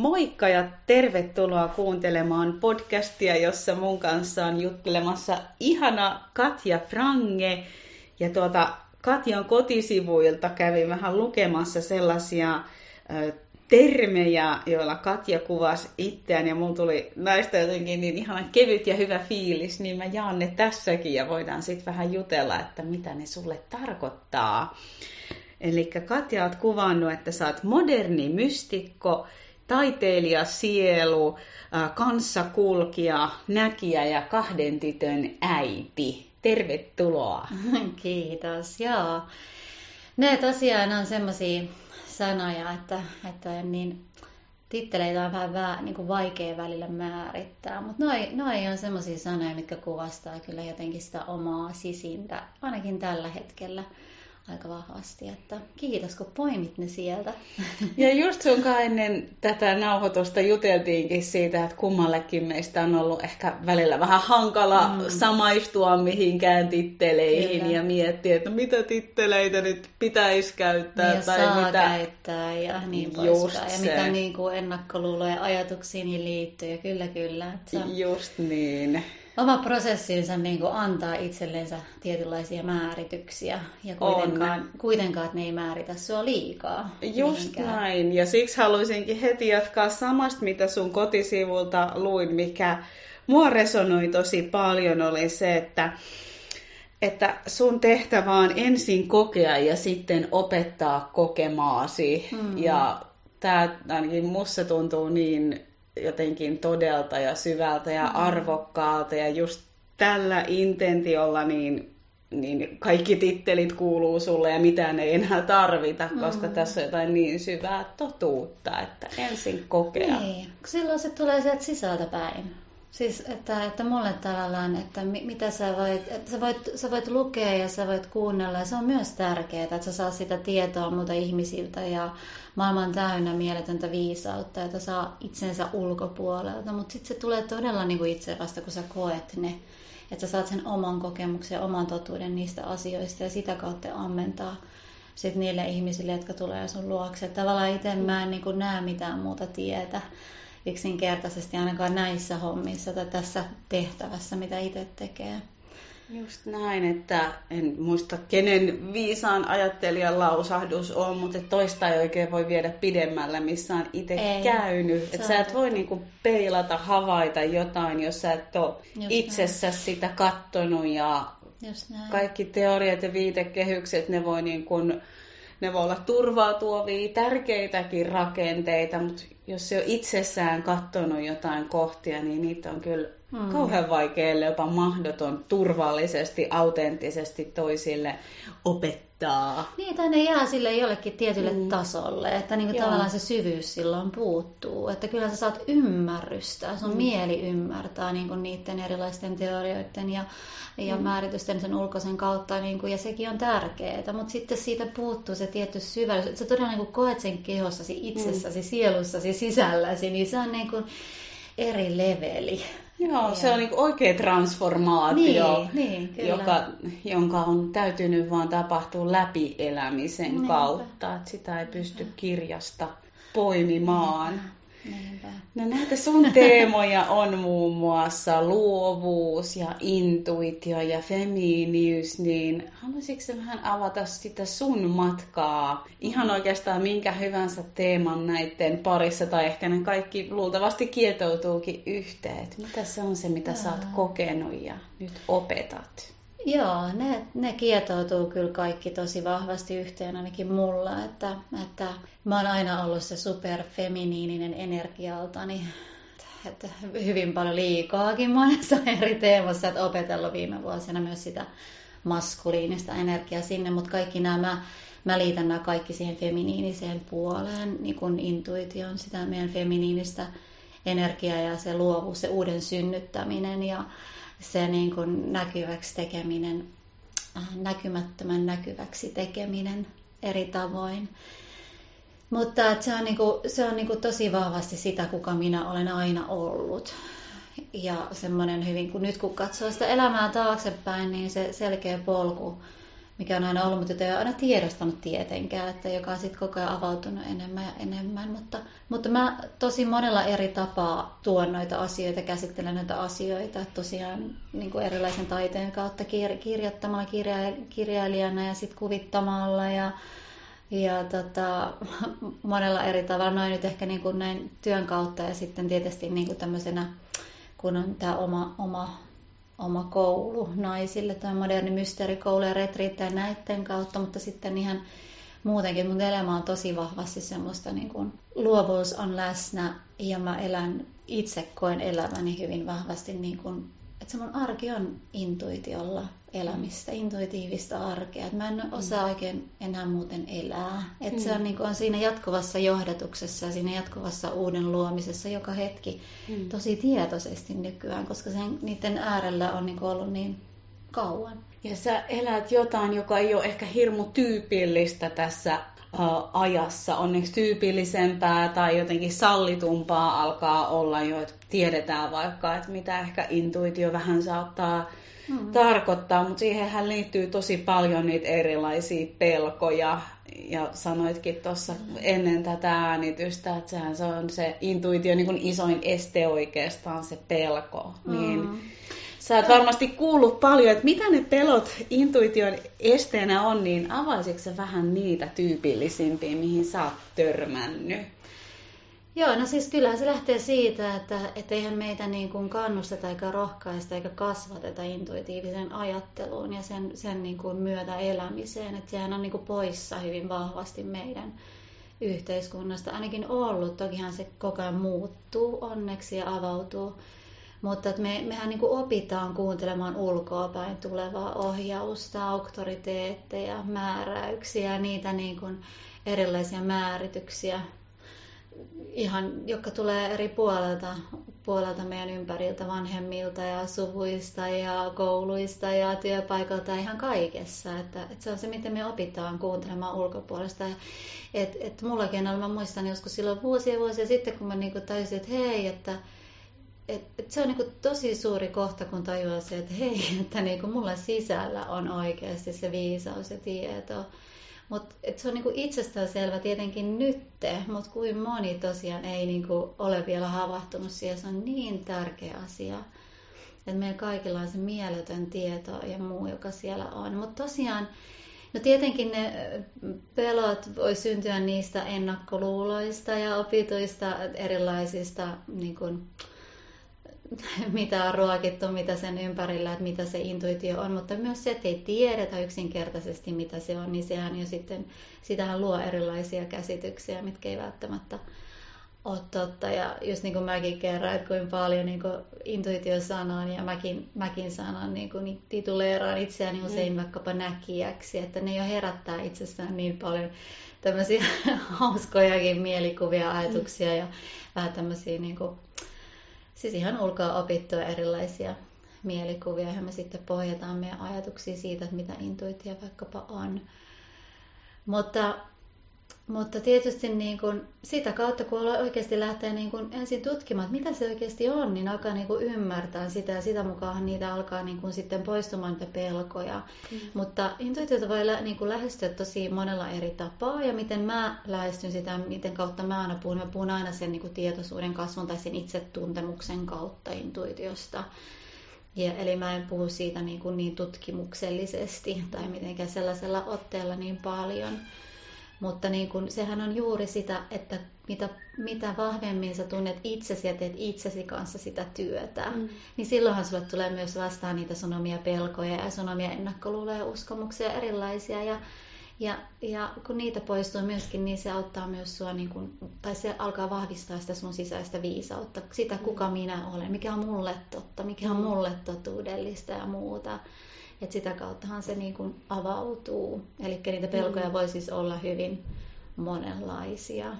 Moikka ja tervetuloa kuuntelemaan podcastia, jossa mun kanssa on juttelemassa ihana Katja Frange. Ja tuota, Katjan kotisivuilta kävin vähän lukemassa sellaisia ö, termejä, joilla Katja kuvasi itseään ja mulla tuli näistä jotenkin niin ihana kevyt ja hyvä fiilis, niin mä jaan ne tässäkin ja voidaan sitten vähän jutella, että mitä ne sulle tarkoittaa. Eli Katja oot kuvannut, että sä oot moderni mystikko, taiteilija, sielu, kanssakulkija, näkijä ja kahden tytön äiti. Tervetuloa. Kiitos, joo. Ne tosiaan on semmoisia sanoja, että, että niin, titteleitä on vähän, vähän niin kuin vaikea välillä määrittää, mutta noi, noi on semmoisia sanoja, mitkä kuvastaa kyllä jotenkin sitä omaa sisintä, ainakin tällä hetkellä aika vahvasti, että kiitos kun poimit ne sieltä. Ja just sunkaan ennen tätä nauhoitusta juteltiinkin siitä, että kummallekin meistä on ollut ehkä välillä vähän hankala mm. samaistua mihinkään titteleihin Kyllä. ja miettiä, että mitä titteleitä nyt pitäisi käyttää. Niin, tai saa mitä... käyttää ja niin poispäin. Ja mitä niin kuin ennakkoluuloja ajatuksiin liittyy. Ja kyllä, kyllä. Että se on... Just niin oma prosessinsa niin kuin antaa itsellensä tietynlaisia määrityksiä ja kuitenkaan, kuitenkaan että ne ei määritä sua liikaa. Just mihinkään. näin. Ja siksi haluaisinkin heti jatkaa samasta, mitä sun kotisivulta luin, mikä mua resonoi tosi paljon, oli se, että että sun tehtävä on ensin kokea ja sitten opettaa kokemaasi. Mm. Ja tämä ainakin musta tuntuu niin jotenkin todelta ja syvältä ja mm. arvokkaalta ja just tällä intentiolla niin, niin kaikki tittelit kuuluu sulle ja mitään ei enää tarvita, koska mm. tässä on jotain niin syvää totuutta, että ensin kokea. Niin, silloin se tulee sieltä sisältä päin. Siis, että, että mulle tavallaan, että mitä sä voit, että sä voit, sä voit lukea ja sä voit kuunnella. Ja se on myös tärkeää, että sä saa sitä tietoa muuta ihmisiltä ja maailman täynnä mieletöntä viisautta, että saa itsensä ulkopuolelta, mutta sitten se tulee todella niin kuin itse vasta, kun sä koet ne, että sä saat sen oman kokemuksen ja oman totuuden niistä asioista ja sitä kautta ammentaa sitten niille ihmisille, jotka tulee sun luokse. Tavallaan itse mä en niin kuin näe mitään muuta tietä yksinkertaisesti ainakaan näissä hommissa tai tässä tehtävässä, mitä itse tekee. Just näin, että en muista kenen viisaan ajattelijan lausahdus on, mutta toista ei oikein voi viedä pidemmällä, missä on itse käynyt. Että sä et voi niinku peilata, havaita jotain, jos sä et ole itsessä sitä kattonut ja kaikki teoriat ja viitekehykset, ne voi niin kuin ne voi olla turvaa tuovia, tärkeitäkin rakenteita, mutta jos se on itsessään katsonut jotain kohtia, niin niitä on kyllä hmm. kauhean vaikea, jopa mahdoton turvallisesti, autenttisesti toisille opettaa. Niin, tai ne jää sille jollekin tietylle mm. tasolle, että niinku tavallaan se syvyys silloin puuttuu. Että kyllä sä saat ymmärrystä, sun mm. mieli ymmärtää niinku niiden erilaisten teorioiden ja, ja mm. määritysten sen ulkoisen kautta, niinku, ja sekin on tärkeää. Mutta sitten siitä puuttuu se tietty syvyys, että sä todella niinku koet sen kehossasi, itsessäsi, mm. sielussasi, sisälläsi, niin se on niinku eri leveli. Joo, ja... se on niin oikea transformaatio, niin, niin, joka, jonka on täytynyt vaan tapahtua läpi elämisen Niinpä. kautta. Että sitä ei pysty kirjasta poimimaan. Niinpä. Niinpä. No näitä sun teemoja on muun muassa luovuus ja intuitio ja femiiniys, niin haluaisitko vähän avata sitä sun matkaa? Ihan oikeastaan minkä hyvänsä teeman näiden parissa, tai ehkä ne kaikki luultavasti kietoutuukin yhteen. Mitä se on se, mitä sä oot kokenut ja nyt opetat? Joo, ne, ne kietoutuu kyllä kaikki tosi vahvasti yhteen ainakin mulla, että, että mä oon aina ollut se superfeminiininen energialtani, että hyvin paljon liikaakin monessa eri teemassa, että opetellut viime vuosina myös sitä maskuliinista energiaa sinne, mutta kaikki nämä, mä liitän nämä kaikki siihen feminiiniseen puoleen, niin kuin intuition, sitä meidän feminiinistä energiaa ja se luovuus, se uuden synnyttäminen ja se niin kuin näkyväksi tekeminen, äh, näkymättömän näkyväksi tekeminen eri tavoin. Mutta se on, niin kuin, se on niin kuin tosi vahvasti sitä, kuka minä olen aina ollut. Ja semmoinen hyvin, kun nyt kun katsoo sitä elämää taaksepäin, niin se selkeä polku, mikä on aina ollut, mutta jota ei ole aina tiedostanut tietenkään, että joka on sitten koko ajan avautunut enemmän ja enemmän. Mutta, mutta mä tosi monella eri tapaa tuon noita asioita, käsittelen noita asioita, että tosiaan niin kuin erilaisen taiteen kautta kir- kirjoittamalla kirja, kirjailijana ja sitten kuvittamalla ja ja tota, monella eri tavalla, noin nyt ehkä niin kuin näin työn kautta ja sitten tietysti niin kuin tämmöisenä, kun on tämä oma, oma oma koulu naisille, tämä moderni mysteerikoulu ja retriittejä näiden kautta, mutta sitten ihan muutenkin mun elämä on tosi vahvasti semmoista niin kuin luovuus on läsnä ja mä elän, itse koen elämäni hyvin vahvasti niin kuin, että se mun arki on intuitiolla elämistä, intuitiivista arkea. Et mä en mm. osaa oikein enää muuten elää. Et mm. Se on, niin kuin, on siinä jatkuvassa johdatuksessa ja siinä jatkuvassa uuden luomisessa joka hetki mm. tosi tietoisesti nykyään, koska sen, niiden äärellä on niin kuin ollut niin kauan. Ja sä elät jotain, joka ei ole ehkä hirmu tyypillistä tässä ajassa. Onneksi tyypillisempää tai jotenkin sallitumpaa alkaa olla jo, että tiedetään vaikka, että mitä ehkä intuitio vähän saattaa mm. tarkoittaa, mutta siihenhän liittyy tosi paljon niitä erilaisia pelkoja. Ja sanoitkin tuossa mm. ennen tätä äänitystä, että sehän se on se intuitio niin kuin isoin este oikeastaan se pelko. Mm. Niin sä oot varmasti kuullut paljon, että mitä ne pelot intuition esteenä on, niin avaisitko vähän niitä tyypillisimpiä, mihin sä oot törmännyt? Joo, no siis kyllähän se lähtee siitä, että, että eihän meitä niin kuin kannusteta eikä rohkaista eikä kasvateta intuitiivisen ajatteluun ja sen, sen niin kuin myötä elämiseen. Että sehän on niin kuin poissa hyvin vahvasti meidän yhteiskunnasta. Ainakin ollut, tokihan se koko ajan muuttuu onneksi ja avautuu. Mutta että me, mehän niin kuin opitaan kuuntelemaan ulkoapäin tulevaa ohjausta, auktoriteetteja, määräyksiä, niitä niin kuin erilaisia määrityksiä, ihan, jotka tulee eri puolelta, puolelta meidän ympäriltä, vanhemmilta ja suvuista ja kouluista ja työpaikalta ihan kaikessa. Että, että se on se, miten me opitaan kuuntelemaan ulkopuolesta. Et, et mullakin on, mä muistan joskus silloin vuosia vuosia sitten, kun mä niinku tajusin, että hei, että et, et se on niinku tosi suuri kohta, kun tajuaa se, että hei, että niinku mulla sisällä on oikeasti se viisaus ja tieto mutta se on niinku itsestäänselvä tietenkin nytte, mutta kuin moni tosiaan ei niinku ole vielä havahtunut siihen. Se on niin tärkeä asia, että meillä kaikilla on se mieletön tieto ja muu, joka siellä on. Mutta tosiaan, no tietenkin ne pelot voi syntyä niistä ennakkoluuloista ja opituista erilaisista niin kuin, mitä on ruokittu, mitä sen ympärillä, että mitä se intuitio on, mutta myös se, että ei tiedetä yksinkertaisesti, mitä se on, niin sehän jo sitten, sitähän luo erilaisia käsityksiä, mitkä ei välttämättä ole totta. Ja just niin kuin mäkin kerran, että kuinka paljon niin kuin intuitio sanan ja mäkin, mäkin sanan niin kuin tituleeraan itseäni usein mm. vaikkapa näkijäksi, että ne jo herättää itsestään niin paljon tämmöisiä hauskojakin mielikuvia, ajatuksia mm. ja vähän tämmöisiä niin kuin, siis ihan ulkoa opittua erilaisia mielikuvia, joihin me sitten pohjataan meidän ajatuksia siitä, että mitä intuitio vaikkapa on. Mutta, mutta tietysti niin kuin sitä kautta, kun oikeasti lähtee niin kuin ensin tutkimaan, että mitä se oikeasti on, niin alkaa niin ymmärtää sitä ja sitä mukaan niitä alkaa niin kuin sitten poistumaan niitä pelkoja. Mm. Mutta intuitiota voi lä- niin kuin lähestyä tosi monella eri tapaa ja miten mä lähestyn sitä, miten kautta mä aina puhun. Mä puhun aina sen niin kuin tietoisuuden kasvun tai sen itsetuntemuksen kautta intuitiosta. Ja, eli mä en puhu siitä niin, kuin niin tutkimuksellisesti tai mitenkään sellaisella otteella niin paljon. Mutta niin kun, sehän on juuri sitä, että mitä, mitä vahvemmin sä tunnet itsesi ja teet itsesi kanssa sitä työtä, mm. niin silloinhan sulle tulee myös vastaan niitä sanomia pelkoja ja sanomia ennakkoluuloja ja uskomuksia erilaisia. Ja, ja, ja kun niitä poistuu myöskin, niin se auttaa myös sua, niin kun, tai se alkaa vahvistaa sitä sun sisäistä viisautta, sitä kuka mm. minä olen, mikä on mulle totta, mikä on mulle totuudellista ja muuta. Et sitä kauttahan se niin kuin avautuu. Eli niitä pelkoja mm. voi siis olla hyvin monenlaisia.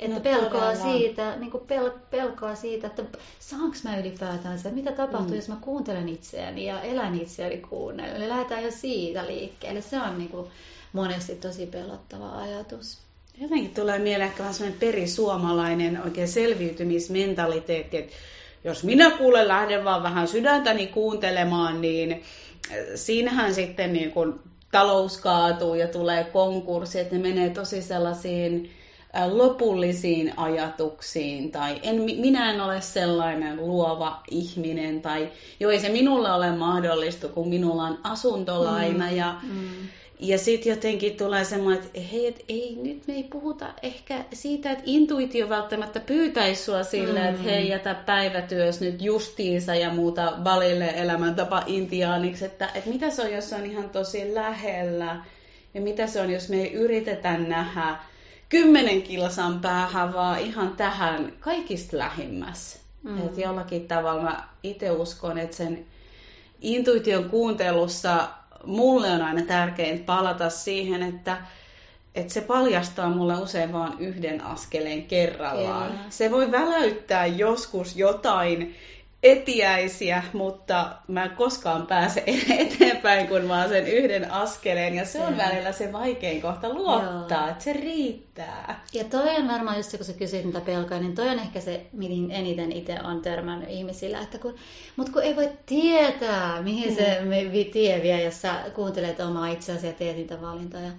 Että no, pelkoa siitä, niin kuin pel, pelkoa siitä, että saanko mä ylipäätään se, mitä tapahtuu, mm. jos mä kuuntelen itseäni ja elän itseäni kuunnella. Eli lähdetään jo siitä liikkeelle. Se on niin kuin monesti tosi pelottava ajatus. Jotenkin tulee mieleen ehkä vähän perisuomalainen oikein selviytymismentaliteetti, että jos minä kuulen lähden vaan vähän sydäntäni kuuntelemaan, niin siinähän sitten niin kuin talous kaatuu ja tulee konkurssi, että ne menee tosi sellaisiin lopullisiin ajatuksiin tai en, minä en ole sellainen luova ihminen tai jo ei se minulle ole mahdollista, kun minulla on asuntolaina mm, ja, mm. Ja sitten jotenkin tulee semmoinen, että hei, et ei, nyt me ei puhuta ehkä siitä, että intuitio välttämättä pyytäisi sua sille, mm. että hei, jätä päivätyös nyt justiinsa ja muuta valille elämäntapa intiaaniksi, että, että mitä se on, jos se on ihan tosi lähellä ja mitä se on, jos me ei yritetä nähdä kymmenen kilsan päähän, vaan ihan tähän kaikista lähimmäs. Mm. Et jollakin tavalla mä itse uskon, että sen intuition kuuntelussa mulle on aina tärkeintä palata siihen, että, että se paljastaa mulle usein vain yhden askeleen kerrallaan. Kyllä. Se voi väläyttää joskus jotain etiäisiä, mutta mä en koskaan pääse eteenpäin, kun mä oon sen yhden askeleen. Ja se on välillä se vaikein kohta luottaa, Joo. että se riittää. Ja toi on varmaan just se, kun sä kysyt mitä pelkoja, niin toi on ehkä se, mihin eniten itse on törmännyt ihmisillä. Että kun, mutta kun ei voi tietää, mihin mm. se tie vie, jos sä kuuntelet omaa itseäsi ja teet niitä valintoja.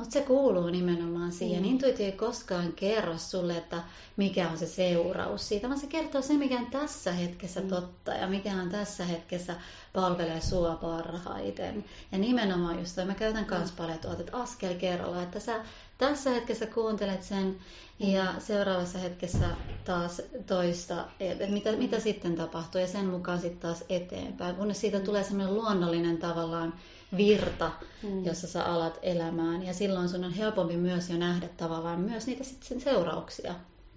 Mutta se kuuluu nimenomaan siihen. Mm. Intuitio ei koskaan kerro sulle, että mikä on se seuraus siitä, vaan se kertoo se, mikä on tässä hetkessä mm. totta ja mikä on tässä hetkessä palvelee sua parhaiten. Ja nimenomaan just toi, mä käytän myös mm. paljon tuolta, että askel kerralla, että sä tässä hetkessä kuuntelet sen mm. ja seuraavassa hetkessä taas toista, että mitä, mitä mm. sitten tapahtuu ja sen mukaan sitten taas eteenpäin, kunnes siitä tulee semmoinen luonnollinen tavallaan virta, mm. jossa sä alat elämään. Ja silloin sun on helpompi myös jo nähdä tavallaan myös niitä sitten seurauksia,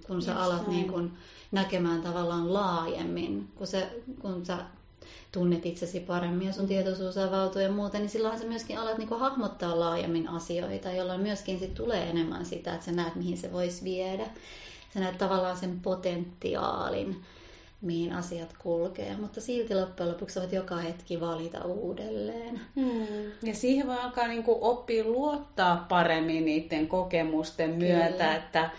kun sä Just alat niin kun näkemään tavallaan laajemmin, kun, se, kun sä tunnet itsesi paremmin ja sun tietoisuus avautuu ja muuta, niin silloin sä myöskin alat niin hahmottaa laajemmin asioita, jolloin myöskin sit tulee enemmän sitä, että sä näet, mihin se voisi viedä. Sä näet tavallaan sen potentiaalin mihin asiat kulkee, mutta silti loppujen lopuksi voit joka hetki valita uudelleen. Hmm. Ja siihen voi alkaa niin kuin oppia luottaa paremmin niiden kokemusten myötä, Kyllä. että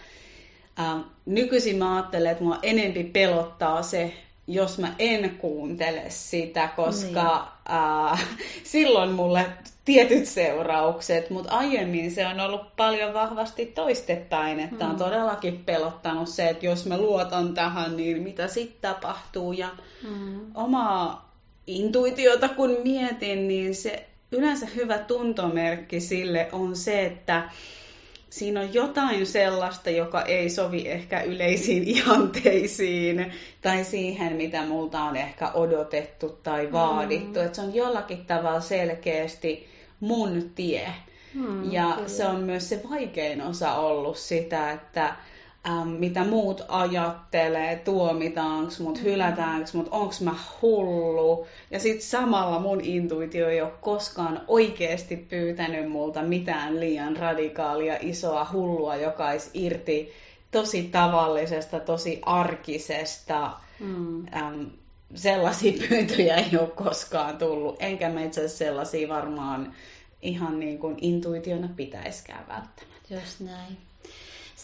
äh, nykyisin mä ajattelen, että mua enempi pelottaa se, jos mä en kuuntele sitä, koska äh, silloin mulle tietyt seuraukset, mutta aiemmin se on ollut paljon vahvasti toistepäin, että mm. on todellakin pelottanut se, että jos mä luotan tähän, niin mitä sitten tapahtuu. Ja mm. omaa intuitiota kun mietin, niin se yleensä hyvä tuntomerkki sille on se, että siinä on jotain sellaista, joka ei sovi ehkä yleisiin ihanteisiin tai siihen, mitä multa on ehkä odotettu tai vaadittu. Mm. Että se on jollakin tavalla selkeästi mun tie. Mm, ja kyllä. se on myös se vaikein osa ollut sitä, että ähm, mitä muut ajattelee, tuomitaanko mut, mm. hylätäänkö mut, onko mä hullu. Ja sitten samalla mun intuitio ei ole koskaan oikeasti pyytänyt multa mitään liian radikaalia, isoa hullua, joka olisi irti tosi tavallisesta, tosi arkisesta. Mm. Ähm, sellaisia pyyntöjä ei ole koskaan tullut, enkä mä itse asiassa sellaisia varmaan ihan niin kuin intuitiona pitäiskään välttämättä. Just näin.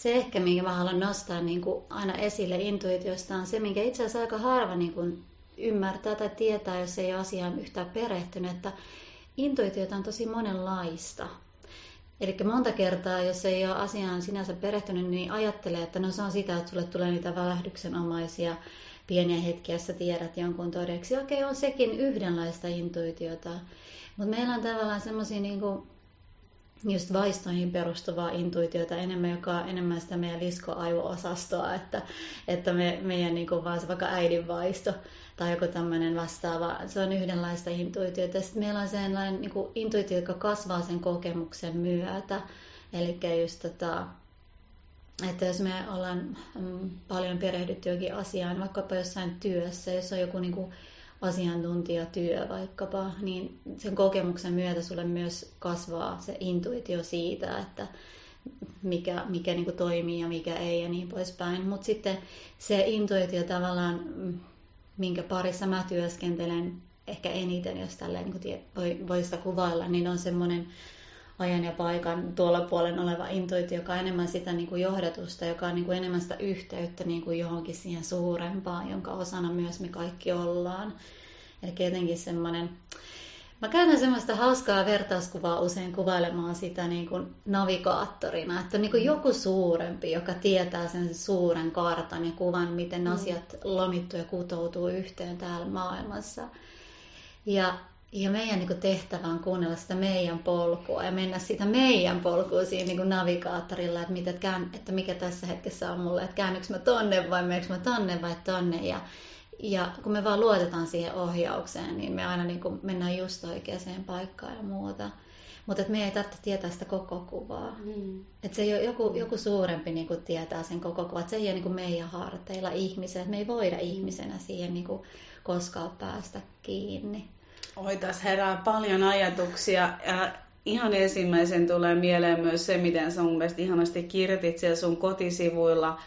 Se ehkä, minkä mä haluan nostaa niin kuin aina esille intuitiosta, on se, minkä itse asiassa aika harva niin kuin ymmärtää tai tietää, jos ei ole asiaan yhtään perehtynyt, että intuitiota on tosi monenlaista. Eli monta kertaa, jos ei ole asiaan sinänsä perehtynyt, niin ajattelee, että no se on sitä, että sulle tulee niitä välähdyksenomaisia pieniä hetkiä, jossa tiedät jonkun todeksi. Okei, on sekin yhdenlaista intuitiota. Mutta meillä on tavallaan semmoisia niinku, just vaistoihin perustuvaa intuitiota enemmän, joka on enemmän sitä meidän liskoaivo-osastoa, että, että me, meidän niinku vaan se vaikka äidin vaisto tai joku tämmöinen vastaava, se on yhdenlaista intuitiota. Sitten meillä on sellainen niinku, intuitio, joka kasvaa sen kokemuksen myötä. Eli just tota, että jos me ollaan mm, paljon perehdytty jokin asiaan, vaikkapa jossain työssä, jos on joku niin kuin asiantuntijatyö vaikkapa, niin sen kokemuksen myötä sulle myös kasvaa se intuitio siitä, että mikä, mikä niin toimii ja mikä ei ja niin poispäin. Mutta sitten se intuitio tavallaan, minkä parissa mä työskentelen ehkä eniten, jos tälleen niin voi, voi sitä kuvailla, niin on semmoinen ajan ja paikan tuolla puolen oleva intuitio, joka on enemmän sitä niin kuin johdatusta, joka on niin kuin enemmän sitä yhteyttä niin kuin johonkin siihen suurempaan, jonka osana myös me kaikki ollaan. Eli jotenkin semmoinen Mä käytän semmoista hauskaa vertauskuvaa usein kuvailemaan sitä niin kuin navigaattorina, että niin kuin joku suurempi, joka tietää sen suuren kartan ja kuvan, miten mm. asiat lomittuu ja kutoutuu yhteen täällä maailmassa. Ja, ja meidän niin kuin tehtävä on kuunnella sitä meidän polkua ja mennä sitä meidän polkua siinä niin kuin navigaattorilla, että, mitä, että mikä tässä hetkessä on mulle, että käännyks mä tonne vai meneekö mä tonne vai tonne. Ja, ja kun me vaan luotetaan siihen ohjaukseen, niin me aina niin kuin mennään just oikeaan paikkaan ja muuta. Mutta me ei tarvitse tietää sitä koko kuvaa. Mm. Että se joku, joku suurempi niin kuin tietää sen koko kuvaa. Että se ei ole niin kuin meidän harteilla ihmisenä. Me ei voida ihmisenä siihen niin kuin koskaan päästä kiinni. Oi, tässä herää paljon ajatuksia. Ja ihan ensimmäisen tulee mieleen myös se, miten sä mun mielestä ihanasti kirjoitit siellä sun kotisivuilla –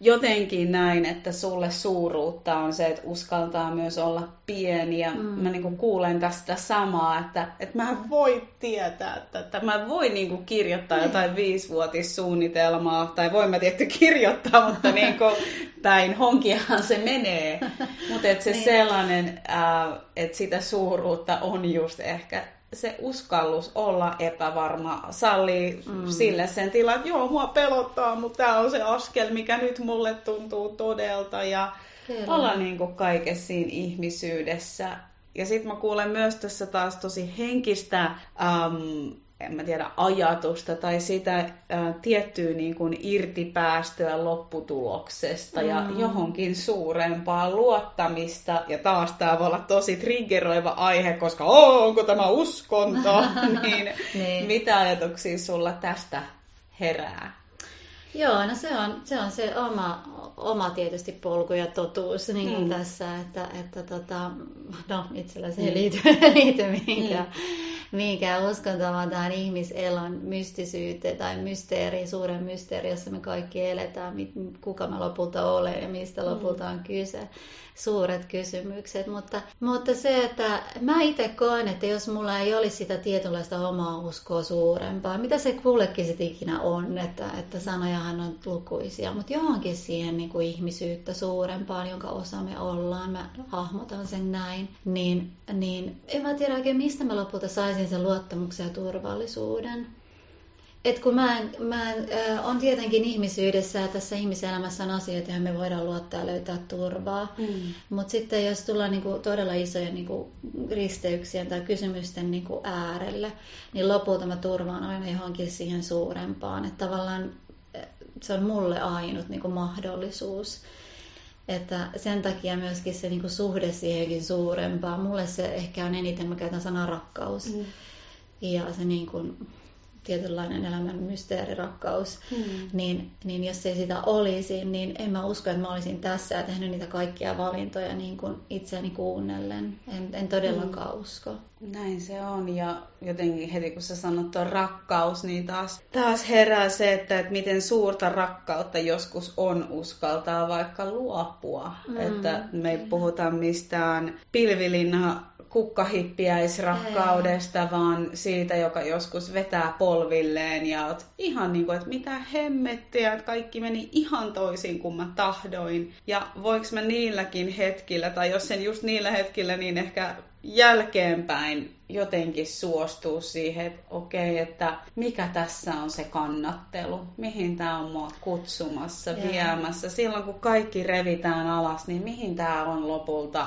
jotenkin näin, että sulle suuruutta on se, että uskaltaa myös olla pieni. Ja mm. mä niin kuulen tästä samaa, että, että mä voi tietää, että, että mä voin niin kirjoittaa niin. jotain viisivuotissuunnitelmaa, tai voin mä tietty kirjoittaa, mutta niin kuin, päin honkiahan se menee. Mutta se niin. sellainen, että sitä suuruutta on just ehkä se uskallus olla epävarma sallii mm. sille sen tilan, että joo, mua pelottaa, mutta tämä on se askel, mikä nyt mulle tuntuu todelta ja Kyllä. olla niin kuin kaikessa siinä ihmisyydessä. Ja sitten mä kuulen myös tässä taas tosi henkistä um, en mä tiedä, ajatusta tai sitä ää, tiettyä niin kuin irtipäästöä lopputuloksesta mm. ja johonkin suurempaan luottamista. Ja taas tämä voi olla tosi triggeroiva aihe, koska onko tämä uskonto, niin, niin mitä ajatuksia sulla tästä herää? Joo, no se on se, on se oma, oma tietysti polku ja totuus niin kuin mm. tässä, että, että tota, no itsellä se ei mm. liity, liity mihinkään. Mm mihinkään uskontoon, tähän ihmiselon mystisyyteen tai mysteeriin, suuren mysteeri, jossa me kaikki eletään, kuka me lopulta olemme ja mistä mm. lopulta on kyse. Suuret kysymykset, mutta, mutta se, että mä itse koen, että jos mulla ei olisi sitä tietynlaista omaa uskoa suurempaa, mitä se kullekin sitten ikinä on, että, että sanojahan on lukuisia, mutta johonkin siihen niin kuin ihmisyyttä suurempaan, jonka osa me ollaan, mä hahmotan sen näin, niin, niin en mä tiedä oikein mistä mä lopulta saisin sen luottamuksen ja turvallisuuden. Et kun mä, en, mä en, äh, on tietenkin ihmisyydessä ja tässä ihmiselämässä on asioita, joihin me voidaan luottaa ja löytää turvaa. Mm. Mutta sitten jos tullaan niinku todella isojen niinku risteyksien tai kysymysten niinku äärelle, niin lopulta mä turvaan aina johonkin siihen suurempaan. Että tavallaan se on mulle ainut niinku mahdollisuus. Että sen takia myöskin se niinku suhde siihenkin suurempaan. Mulle se ehkä on eniten, mä käytän sanaa rakkaus. Mm. Ja se niin kuin, tietynlainen elämän mysteerirakkaus, hmm. niin, niin jos ei sitä olisi, niin en mä usko, että mä olisin tässä ja tehnyt niitä kaikkia valintoja niin kuin itseäni kuunnellen. En, en todellakaan hmm. usko. Näin se on ja jotenkin heti kun sä sanot tuon rakkaus, niin taas, taas herää se, että, että miten suurta rakkautta joskus on uskaltaa vaikka luopua. Hmm. Että me ei puhuta mistään pilvilinna kukkahippiäisrakkaudesta, vaan siitä, joka joskus vetää polvilleen ja oot ihan niin kuin, että mitä hemmettiä, että kaikki meni ihan toisin kuin mä tahdoin. Ja voiko mä niilläkin hetkillä, tai jos sen just niillä hetkillä, niin ehkä jälkeenpäin jotenkin suostuu siihen, että okei, okay, että mikä tässä on se kannattelu, mihin tämä on mua kutsumassa, yeah. viemässä. Silloin kun kaikki revitään alas, niin mihin tämä on lopulta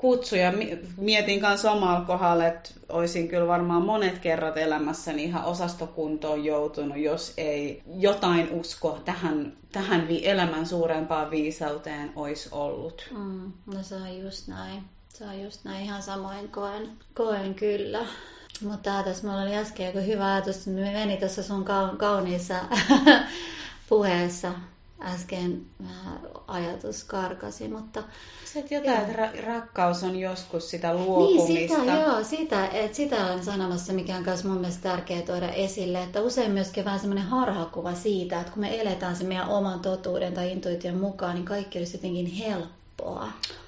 kutsuja. Mietin kanssa omalla kohdalla, että olisin kyllä varmaan monet kerrat elämässäni ihan osastokuntoon joutunut, jos ei jotain usko tähän, tähän elämän suurempaan viisauteen olisi ollut. Mm, no se on just näin. Se on just näin. Ihan samoin koen, koen kyllä. Mutta tässä mulla oli äsken joku hyvä ajatus, me meni tuossa sun kauniissa puheessa äsken ajatus karkasi, mutta... Se, että jotain, että ra- rakkaus on joskus sitä luopumista. Niin, sitä, joo, sitä, että sitä olen sanomassa, mikä on myös mun mielestä tärkeää tuoda esille, että usein myöskin vähän semmoinen harhakuva siitä, että kun me eletään se meidän oman totuuden tai intuition mukaan, niin kaikki olisi jotenkin helppoa.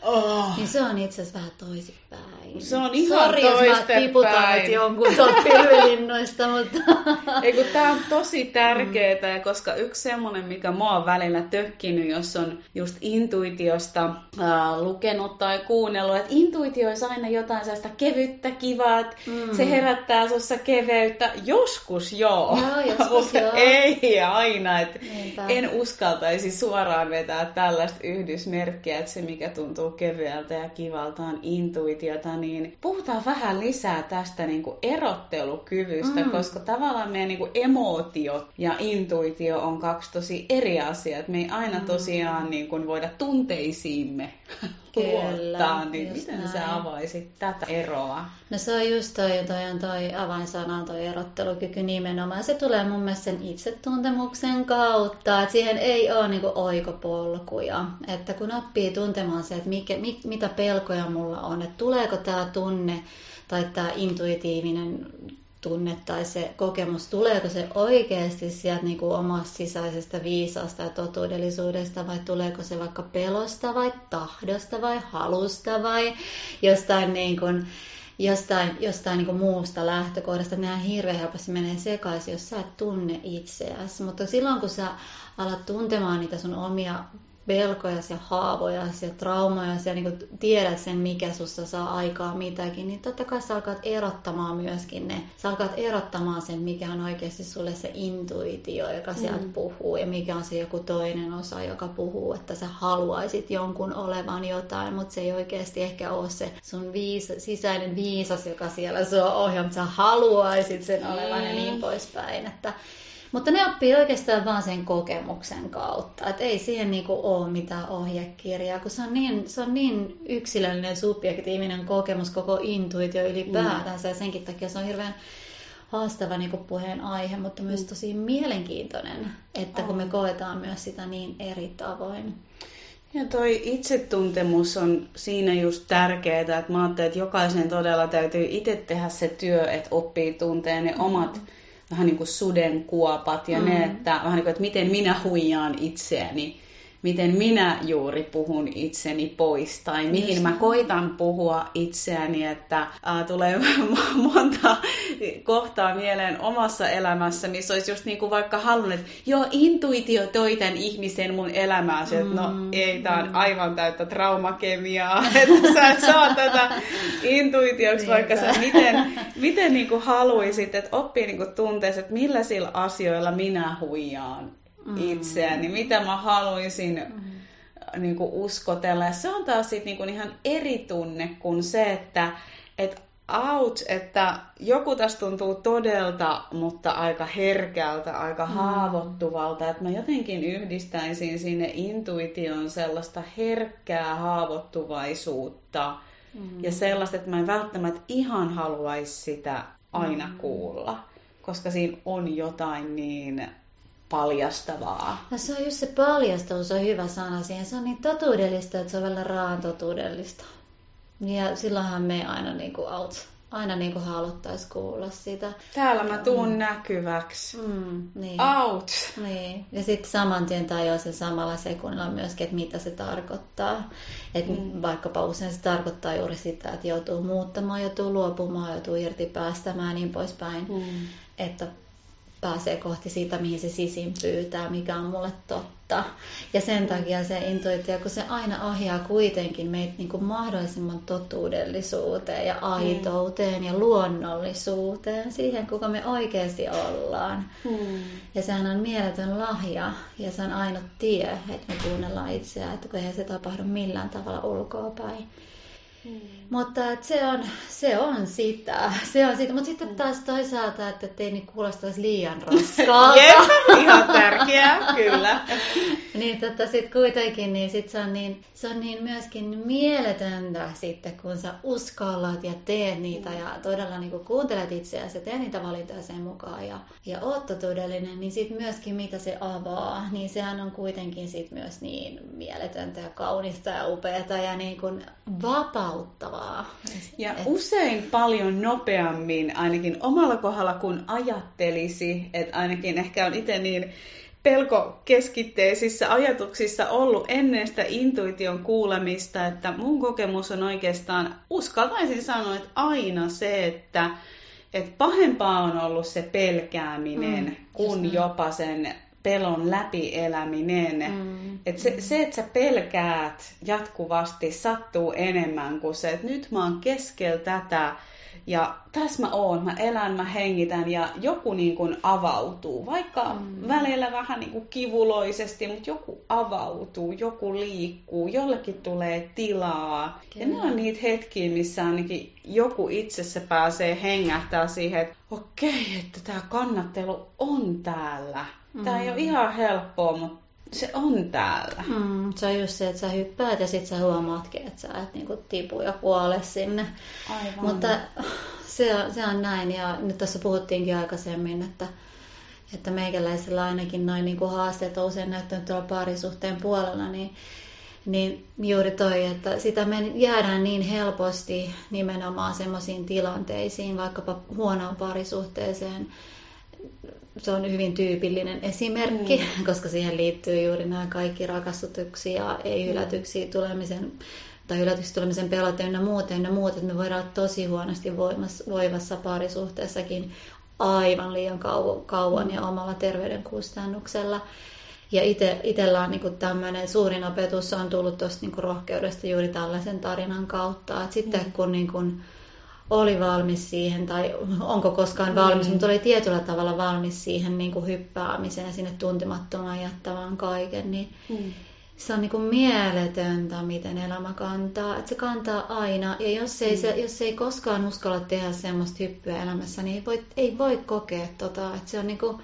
Oh. Niin se on itse asiassa vähän toisinpäin. se on ihan Sori, jos mä tiputan nyt jonkun pilvilinnoista, mutta... Ei kun tää on tosi tärkeää, mm. koska yksi semmonen, mikä mua on välillä tökkinyt, jos on just intuitiosta äh, lukenut tai kuunnellut, että intuitio olisi aina jotain sellaista kevyttä, kivaa, mm. se herättää sussa keveyttä. Joskus joo, joo joskus mutta joo. ei aina. Et en uskaltaisi suoraan vetää tällaista yhdysmerkkiä, että se mikä tuntuu kevyeltä ja kivalta on intuitiota, niin puhutaan vähän lisää tästä niin kuin erottelukyvystä, mm. koska tavallaan meidän niin kuin emootiot ja intuitio on kaksi tosi eri asiaa. Me ei aina mm. tosiaan niin kuin voida tunteisiimme luottaa, niin miten näin. sä avaisit tätä eroa? No se on just toi, toi on toi avainsana, toi erottelukyky nimenomaan. Se tulee mun mielestä sen itsetuntemuksen kautta, että siihen ei ole niinku oikopolkuja. Että kun oppii tuntemaan se, että mikä, mit, mitä pelkoja mulla on, että tuleeko tämä tunne tai tämä intuitiivinen tunne tai se kokemus, tuleeko se oikeasti sieltä niin kuin omasta sisäisestä viisasta ja totuudellisuudesta vai tuleeko se vaikka pelosta vai tahdosta vai halusta vai jostain, niin kuin, jostain, jostain niin kuin muusta lähtökohdasta. Nämä hirveän helposti menee sekaisin, jos sä et tunne itseäsi. Mutta silloin kun sä alat tuntemaan niitä sun omia pelkoja ja haavoja ja traumoja ja niin tiedät sen, mikä sussa saa aikaa mitäkin, niin totta kai sä alkaat erottamaan myöskin ne. Sä alkaat erottamaan sen, mikä on oikeasti sulle se intuitio, joka sieltä mm. puhuu ja mikä on se joku toinen osa, joka puhuu, että sä haluaisit jonkun olevan jotain, mutta se ei oikeasti ehkä ole se sun viis, sisäinen viisas, joka siellä sua ohjaa, mutta sä haluaisit sen olevan mm. ja niin poispäin. Että mutta ne oppii oikeastaan vaan sen kokemuksen kautta. Että ei siihen niinku ole mitään ohjekirjaa, kun se on, niin, se on niin yksilöllinen, subjektiivinen kokemus, koko intuitio ylipäätänsä. Mm. Ja senkin takia se on hirveän haastava niin puheen aihe, mutta myös mm. tosi mielenkiintoinen, että kun me koetaan myös sitä niin eri tavoin. Ja toi itsetuntemus on siinä just tärkeää, että mä ajattelen, että jokaisen todella täytyy itse tehdä se työ, että oppii tunteen ne omat mm vähän niin kuin sudenkuopat ja mm. ne, että vähän niin kuin, että miten minä huijaan itseäni miten minä juuri puhun itseni pois tai mihin Just. mä koitan puhua itseäni, että äh, tulee monta kohtaa mieleen omassa elämässä, missä olisi just niin kuin vaikka halunnut, että joo, intuitio toi tämän ihmisen mun elämään, se, että no mm. ei, tää on aivan täyttä traumakemiaa, että sä et saa tätä intuitioksi, vaikka sä miten, miten niin kuin haluisit, että oppii niin kuin tunteessa, että millä sillä asioilla minä huijaan mm. itseäni, mitä mä haluaisin mm. niin kuin uskotella. Ja se on taas sit niin kuin ihan eri tunne kuin se, että et out, että joku tässä tuntuu todelta, mutta aika herkältä, aika mm. haavoittuvalta. Että mä jotenkin yhdistäisin sinne intuition sellaista herkkää haavoittuvaisuutta mm. ja sellaista, että mä en välttämättä ihan haluaisi sitä aina mm. kuulla, koska siinä on jotain niin paljastavaa. No se on just se paljastavuus, on hyvä sana siihen. Se on niin totuudellista, että se on välillä raan totuudellista. Ja silloinhan me aina niin kuin out, aina niin kuin haluttaisiin kuulla sitä. Täällä mä tuun mm. näkyväksi. Mm, niin. Out. Niin. Ja sitten saman tien tajua sen samalla sekunnilla myöskin, että mitä se tarkoittaa. Et mm. Vaikkapa usein se tarkoittaa juuri sitä, että joutuu muuttamaan, joutuu luopumaan, joutuu irti päästämään ja niin poispäin. Mm. Että pääsee kohti sitä, mihin se sisin pyytää, mikä on mulle totta. Ja sen takia se intuitio, kun se aina ohjaa kuitenkin meitä niin kuin mahdollisimman totuudellisuuteen ja aitouteen ja luonnollisuuteen, siihen kuka me oikeasti ollaan. Hmm. Ja sehän on mieletön lahja ja se on ainut tie, että me kuunnellaan itseään, että kun eihän se tapahdu millään tavalla ulkoa päin. Hmm. Mutta se on, se on sitä. Se on sitä. Mutta sitten mm. taas toisaalta, että ei niin kuulostaisi liian raskaalta. Jep, ihan tärkeää, kyllä. niin tota, sitten kuitenkin, niin sit se, on niin, se on niin myöskin mieletöntä sitten, kun sä uskallat ja teet niitä ja todella niin kuin kuuntelet itseäsi ja teet niitä valintoja sen mukaan ja, ja oot todellinen, niin sitten myöskin mitä se avaa, niin sehän on kuitenkin sit myös niin mieletöntä ja kaunista ja upeata ja niin kuin vapauttavaa mukavaa. Ja Et... usein paljon nopeammin, ainakin omalla kohdalla, kun ajattelisi, että ainakin ehkä on itse niin pelkokeskitteisissä ajatuksissa ollut ennen sitä intuition kuulemista, että mun kokemus on oikeastaan, uskaltaisin sanoa, että aina se, että että pahempaa on ollut se pelkääminen mm, kuin jopa sen pelon läpieläminen. Mm. Et se, se, että sä pelkäät jatkuvasti, sattuu enemmän kuin se, että nyt mä oon keskellä tätä ja tässä mä oon, mä elän, mä hengitän ja joku niin kuin avautuu, vaikka mm. välillä vähän niin kuin kivuloisesti, mutta joku avautuu, joku liikkuu, jollekin tulee tilaa. Kyllä. Ja ne on niitä hetkiä, missä ainakin joku itsessä pääsee hengähtää siihen, että okei, että tämä kannattelu on täällä. Tämä ei ole mm. ihan helppoa, mutta se on täällä. Mm, se on just se, että sä hyppäät ja sit sä huomaatkin, että sä et niinku tipu ja kuole sinne. Aivan. Mutta se on, se on näin ja nyt tässä puhuttiinkin aikaisemmin, että, että meikäläisellä ainakin noin niinku haasteet on usein näyttänyt tuolla parisuhteen puolella, niin, niin juuri toi, että sitä me jäädään niin helposti nimenomaan semmoisiin tilanteisiin, vaikkapa huonoon parisuhteeseen, se on hyvin tyypillinen esimerkki, mm. koska siihen liittyy juuri nämä kaikki rakastutuksia ja ei-hylätyksiä tulemisen tai hylätyksi tulemisen pelot ja muut ja muut, että me voidaan olla tosi huonosti voimassa, voivassa parisuhteessakin aivan liian kauan, kauan mm. ja omalla terveyden kustannuksella. Ja itsellä on niin tämmöinen suurin opetus on tullut tuosta niin rohkeudesta juuri tällaisen tarinan kautta. Että sitten mm. kun niin kuin, oli valmis siihen, tai onko koskaan valmis, mm. mutta oli tietyllä tavalla valmis siihen niin kuin hyppäämiseen, sinne tuntemattomaan jättämään kaiken, niin mm. se on niin kuin mieletöntä, miten elämä kantaa. Että se kantaa aina, ja jos ei, mm. se, jos ei koskaan uskalla tehdä semmoista hyppyä elämässä, niin ei voi, ei voi kokea tota, että se on niin kuin,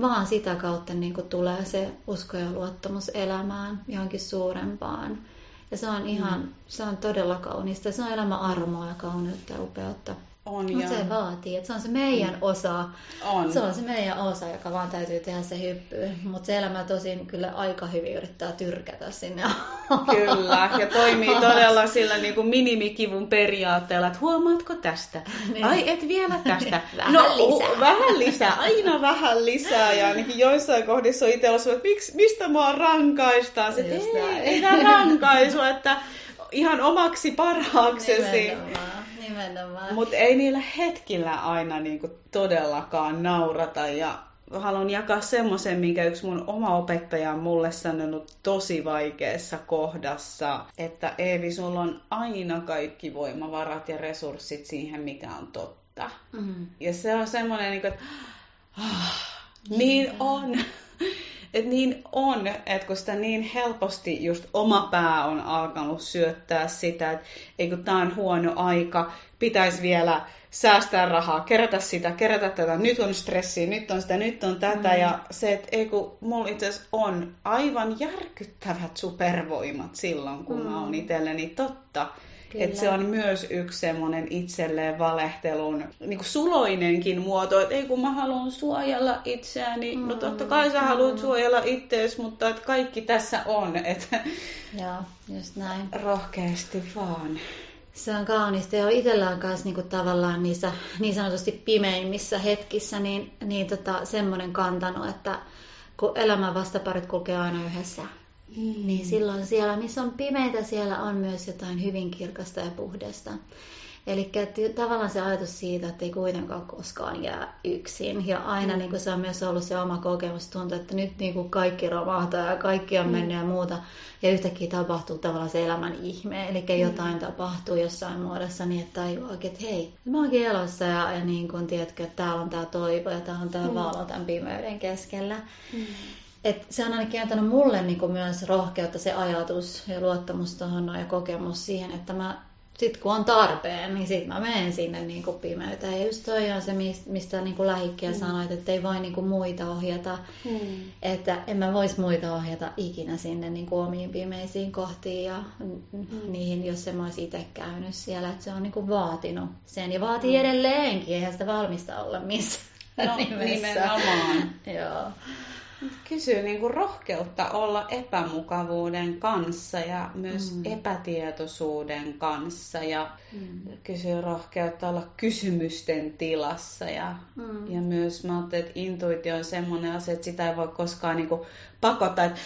vaan sitä kautta niin kuin tulee se usko ja luottamus elämään johonkin suurempaan. Ja se on ihan, mm. se on todella kaunista. Se on elämä armoa ja kauneutta ja upeutta. On, Mutta se vaatii, että se on se meidän mm. osa. On. Se on se meidän osa, joka vaan täytyy tehdä se hyppy. Mutta se elämä tosin kyllä aika hyvin yrittää tyrkätä sinne. Kyllä, ja toimii todella sillä niin kuin minimikivun periaatteella, että huomaatko tästä? Niin. Ai, et vielä tästä. vähän no, lisää. Vähän lisää, aina vähän lisää. Ja ainakin joissain kohdissa on itse ollut, että miksi, mistä mua rankaistaan? Se, ei, ei rankaisua, että ihan omaksi parhaaksesi. Nimenomaan. Nimenomaan. Mutta ei niillä hetkillä aina niinku todellakaan naurata ja haluan jakaa semmoisen, minkä yksi mun oma opettaja on mulle sanonut tosi vaikeassa kohdassa, että Eevi, sulla on aina kaikki voimavarat ja resurssit siihen, mikä on totta. Mm. Ja se on semmoinen, niin että ah, niin on. Et niin on, että kun sitä niin helposti just oma pää on alkanut syöttää sitä, että ei kun tämä on huono aika, pitäisi vielä säästää rahaa, kerätä sitä, kerätä tätä, nyt on stressi, nyt on sitä, nyt on tätä. Mm. Ja se, että ei kun mulla itse on aivan järkyttävät supervoimat silloin, kun mm. mä oon itselleni totta. Että se on myös yksi semmoinen itselleen valehtelun niin kuin suloinenkin muoto, että ei kun mä haluan suojella itseäni, mm, no totta kai sä mm. haluat suojella ittees, mutta että kaikki tässä on, että Joo, just näin. rohkeasti vaan. Se on kaunista ja itsellä on myös niinku tavallaan niissä niin sanotusti pimeimmissä hetkissä niin, niin tota, semmoinen kantanut, että kun elämän vastaparit kulkee aina yhdessä, Mm. Niin silloin siellä, missä on pimeitä, siellä on myös jotain hyvin kirkasta ja puhdasta. Eli tavallaan se ajatus siitä, että ei kuitenkaan koskaan jää yksin. Ja aina mm. niin kuin se on myös ollut se oma kokemus, tuntuu, että nyt niin kuin kaikki romahtaa ja kaikki on mm. mennyt ja muuta. Ja yhtäkkiä tapahtuu tavallaan se elämän ihme. Eli mm. jotain tapahtuu jossain muodossa niin, että tajuakin, että hei, mä oonkin elossa ja, ja niin kuin, tiedätkö, että täällä on tämä toivo ja täällä on tämä mm. valo tämän pimeyden keskellä. Mm. Et se on ainakin antanut mulle niin kuin myös rohkeutta se ajatus ja luottamus tuohon ja kokemus siihen, että mä sitten kun on tarpeen, niin sitten mä menen sinne niin kuin pimeyteen. Ja just toi on se, mistä niin kuin lähikkiä mm. sanoit, että ei voi niin kuin muita ohjata. Mm. Että en mä vois muita ohjata ikinä sinne niin kuin omiin pimeisiin kohtiin ja mm. niihin, jos en mä olisi itse käynyt siellä. Että se on niin kuin vaatinut sen ja vaatii mm. edelleenkin. Eihän sitä valmista olla missään no, nimessä. nimenomaan. Joo. Kysyy niin kuin rohkeutta olla epämukavuuden kanssa ja myös mm. epätietoisuuden kanssa ja mm. kysyy rohkeutta olla kysymysten tilassa ja, mm. ja myös mä ajattelin, että intuitio on semmoinen asia, että sitä ei voi koskaan niin kuin pakottaa, että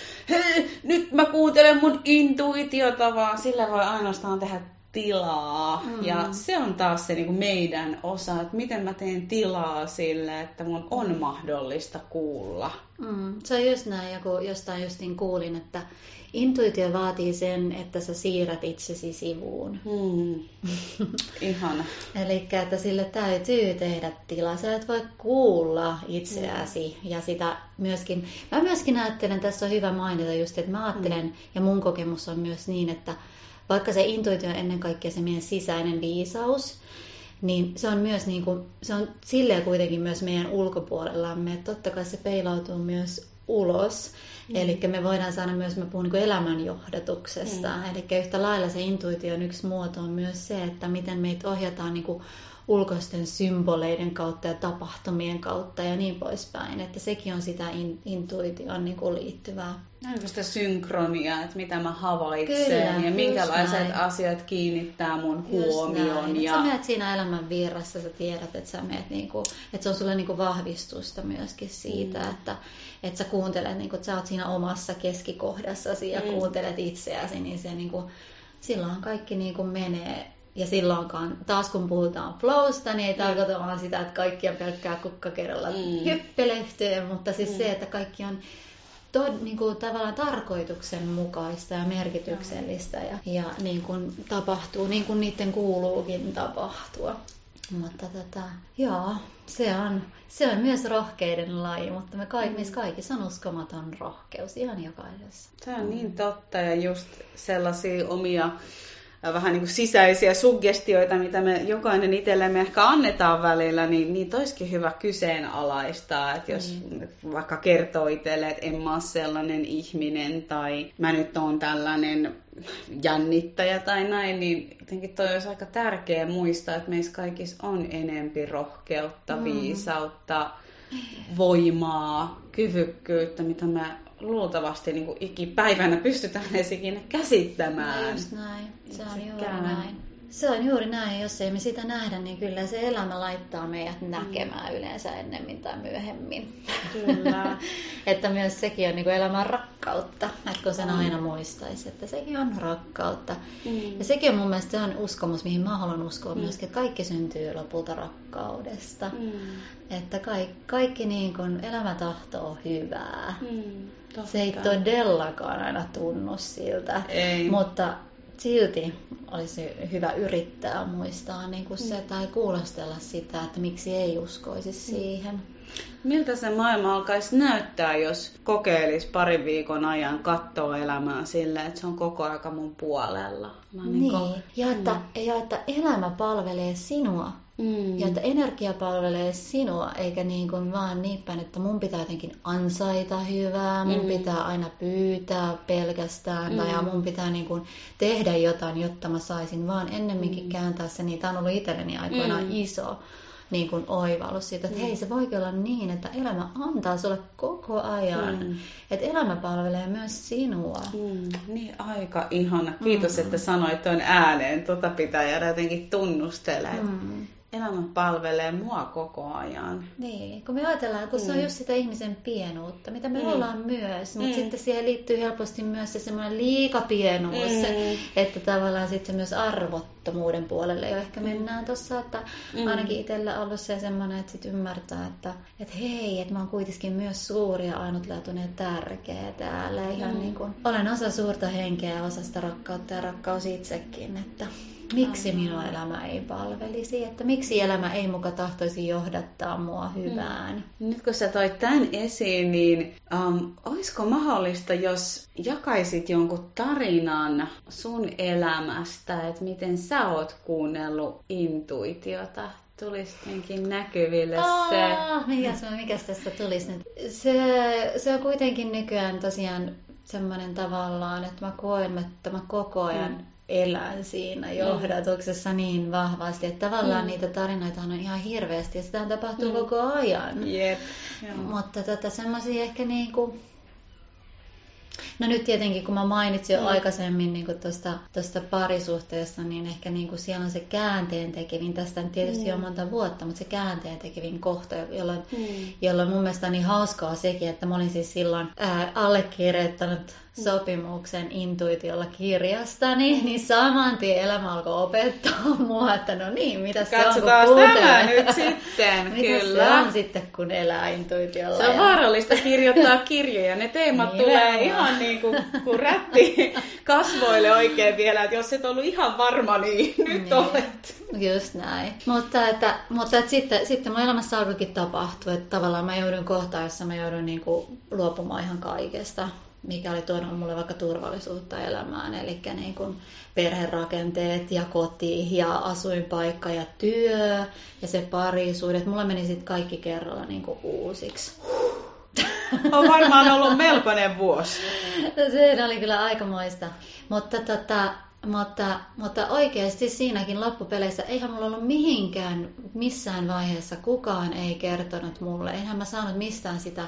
nyt mä kuuntelen mun intuitiota, vaan sillä voi ainoastaan tehdä tilaa. Mm. Ja se on taas se niin kuin meidän osa, että miten mä teen tilaa sille, että mun on mahdollista kuulla. Mm. Se on just näin, joku, jostain justin kuulin, että intuitio vaatii sen, että sä siirrät itsesi sivuun. Mm. Ihana. Eli että sille täytyy tehdä tilaa. Sä et voi kuulla itseäsi mm. ja sitä myöskin. Mä myöskin ajattelen, tässä on hyvä mainita just, että mä ajattelen, mm. ja mun kokemus on myös niin, että vaikka se intuitio on ennen kaikkea se meidän sisäinen viisaus, niin se on myös niin kuin, se on silleen kuitenkin myös meidän ulkopuolellamme, että totta kai se peilautuu myös ulos. Mm. Eli me voidaan saada myös, mä puhun niin elämänjohdatuksesta, mm. eli yhtä lailla se intuition yksi muoto on myös se, että miten meitä ohjataan niin kuin ulkoisten symboleiden kautta ja tapahtumien kautta ja niin poispäin. Että sekin on sitä in, intuitioon niin kuin liittyvää. Onko sitä synkroniaa, että mitä mä havaitsen Kyllä, ja minkälaiset näin. asiat kiinnittää mun huomioon. Ja... Sä menet siinä elämän virrassa, sä tiedät, että, sä meet niinku, että se on sulle niinku vahvistusta myöskin siitä, mm. että, että sä kuuntelet, niinku, että sä oot siinä omassa keskikohdassasi ja mm. kuuntelet itseäsi, niin se niinku, silloin kaikki niinku menee ja silloinkaan, taas kun puhutaan flowsta, niin ei mm. tarkoita vaan sitä, että kaikki on pelkkää kukkakerralla mm. hyppelehtyä, mutta siis mm. se, että kaikki on to, niin kuin, tavallaan tarkoituksenmukaista ja merkityksellistä ja, ja niin kuin, tapahtuu niin kuin niiden kuuluukin tapahtua. Mutta tota, joo, se on, se on myös rohkeiden laji, mutta me kaikki, meissä kaikissa on uskomaton rohkeus ihan jokaisessa. Se on niin totta ja just sellaisia omia vähän niin kuin sisäisiä suggestioita, mitä me jokainen itsellemme ehkä annetaan välillä, niin niitä olisikin hyvä kyseenalaistaa. Että jos mm. vaikka kertoo itselle, että en mä ole sellainen ihminen tai mä nyt oon tällainen jännittäjä tai näin, niin jotenkin toi olisi aika tärkeä muistaa, että meissä kaikissa on enempi rohkeutta, mm. viisautta, voimaa, kyvykkyyttä, mitä me luultavasti niin kuin ikipäivänä pystytään edes ikinä käsittämään. No just näin. Se on juuri näin. Se on juuri näin, jos ei me sitä nähdä, niin kyllä se elämä laittaa meidät mm. näkemään yleensä ennemmin tai myöhemmin. Kyllä. että myös sekin on niin kuin elämän rakkautta, että kun sen aina muistaisi, että sekin on rakkautta. Mm. Ja sekin on mun mielestä se on uskomus, mihin mä haluan uskoa mm. myöskin, että kaikki syntyy lopulta rakkaudesta. Mm. Että kaikki, kaikki niin kuin elämä tahtoo hyvää. Mm. Totta. Se ei todellakaan aina tunnu siltä, ei. mutta silti olisi hyvä yrittää muistaa niin kuin se, tai kuulostella sitä, että miksi ei uskoisi siihen. Miltä se maailma alkaisi näyttää, jos kokeilisi parin viikon ajan katsoa elämää silleen, että se on koko aika mun puolella? niin, niin. Ko- ja, että, mm. ja että elämä palvelee sinua Mm. Ja että energia palvelee sinua, eikä niin kuin vaan niin päin, että mun pitää jotenkin ansaita hyvää, mun mm. pitää aina pyytää pelkästään, mm. tai mun pitää niin kuin tehdä jotain, jotta mä saisin, vaan ennemminkin mm. kääntää se, niin tämä on ollut itselleni aikoinaan mm. iso niin kuin oivallus siitä, että mm. hei se voikin olla niin, että elämä antaa sulle koko ajan. Mm. Että elämä palvelee myös sinua. Mm. Niin aika ihana. Kiitos, mm. että sanoit tuon ääneen. Tota pitää jäädä jotenkin tunnustelemaan. Mm elämä palvelee mua koko ajan. Niin, kun me ajatellaan, kun mm. se on mm. just sitä ihmisen pienuutta, mitä me mm. ollaan myös, mutta mm. sitten siihen liittyy helposti myös se semmoinen liikapienuus, mm. että tavallaan sitten myös arvottomuuden puolelle jo ehkä mennään tuossa, että mm. ainakin itsellä ollut se semmoinen, että sitten ymmärtää, että, että hei, että mä oon kuitenkin myös suuri ja ainutlaatuinen ja tärkeä täällä. Ihan mm. niin kuin, olen osa suurta henkeä ja osa sitä rakkautta ja rakkaus itsekin, että miksi minun elämä ei palvelisi, että miksi elämä ei muka tahtoisi johdattaa mua hyvään. Mm. Nyt kun sä toit tämän esiin, niin um, olisiko mahdollista, jos jakaisit jonkun tarinan sun elämästä, että miten sä oot kuunnellut intuitiota? tulisi jotenkin näkyville se. Mikäs, mikäs tästä tulisi nyt? Se, se on kuitenkin nykyään tosiaan semmoinen tavallaan, että mä koen, että mä koko ajan mm elän siinä johdatuksessa niin vahvasti, että tavallaan mm. niitä tarinoita on ihan hirveästi ja sitä tapahtuu mm. koko ajan. Yep. Mutta tota, semmoisia ehkä niin kuin, No nyt tietenkin, kun mä mainitsin jo mm. aikaisemmin niin tuosta parisuhteesta, niin ehkä niin kuin siellä on se käänteen tekevin, tästä on tietysti mm. jo monta vuotta, mutta se käänteen tekevin kohta, jolloin, mm. jolloin mun mielestä on niin hauskaa sekin, että mä olin siis silloin ää, allekirjoittanut sopimuksen intuitiolla kirjastani, niin saman tien elämä alkoi opettaa mua, että no niin, mitä se Katsotaan on, kun tämä nyt sitten, mitä kyllä. se on sitten, kun elää intuitiolla. Se on ja... vaarallista kirjoittaa kirjoja, ne teemat niin tulee ihan niin kuin, kuin rätti kasvoille oikein vielä, että jos et ollut ihan varma, niin nyt niin. olet. Just näin. Mutta, että, mutta että sitten, sitten mun elämässä alkoikin tapahtua, että tavallaan mä joudun kohtaan, jossa mä joudun niin kuin luopumaan ihan kaikesta mikä oli tuonut mulle vaikka turvallisuutta elämään, eli niin kuin perherakenteet ja koti ja asuinpaikka ja työ ja se parisuudet. Mulla meni sitten kaikki kerralla niin kuin uusiksi. On varmaan ollut melkoinen vuosi. Se oli kyllä aikamoista. Mutta, tota, mutta, mutta oikeasti siinäkin loppupeleissä eihän mulla ollut mihinkään missään vaiheessa kukaan ei kertonut mulle. Eihän mä saanut mistään sitä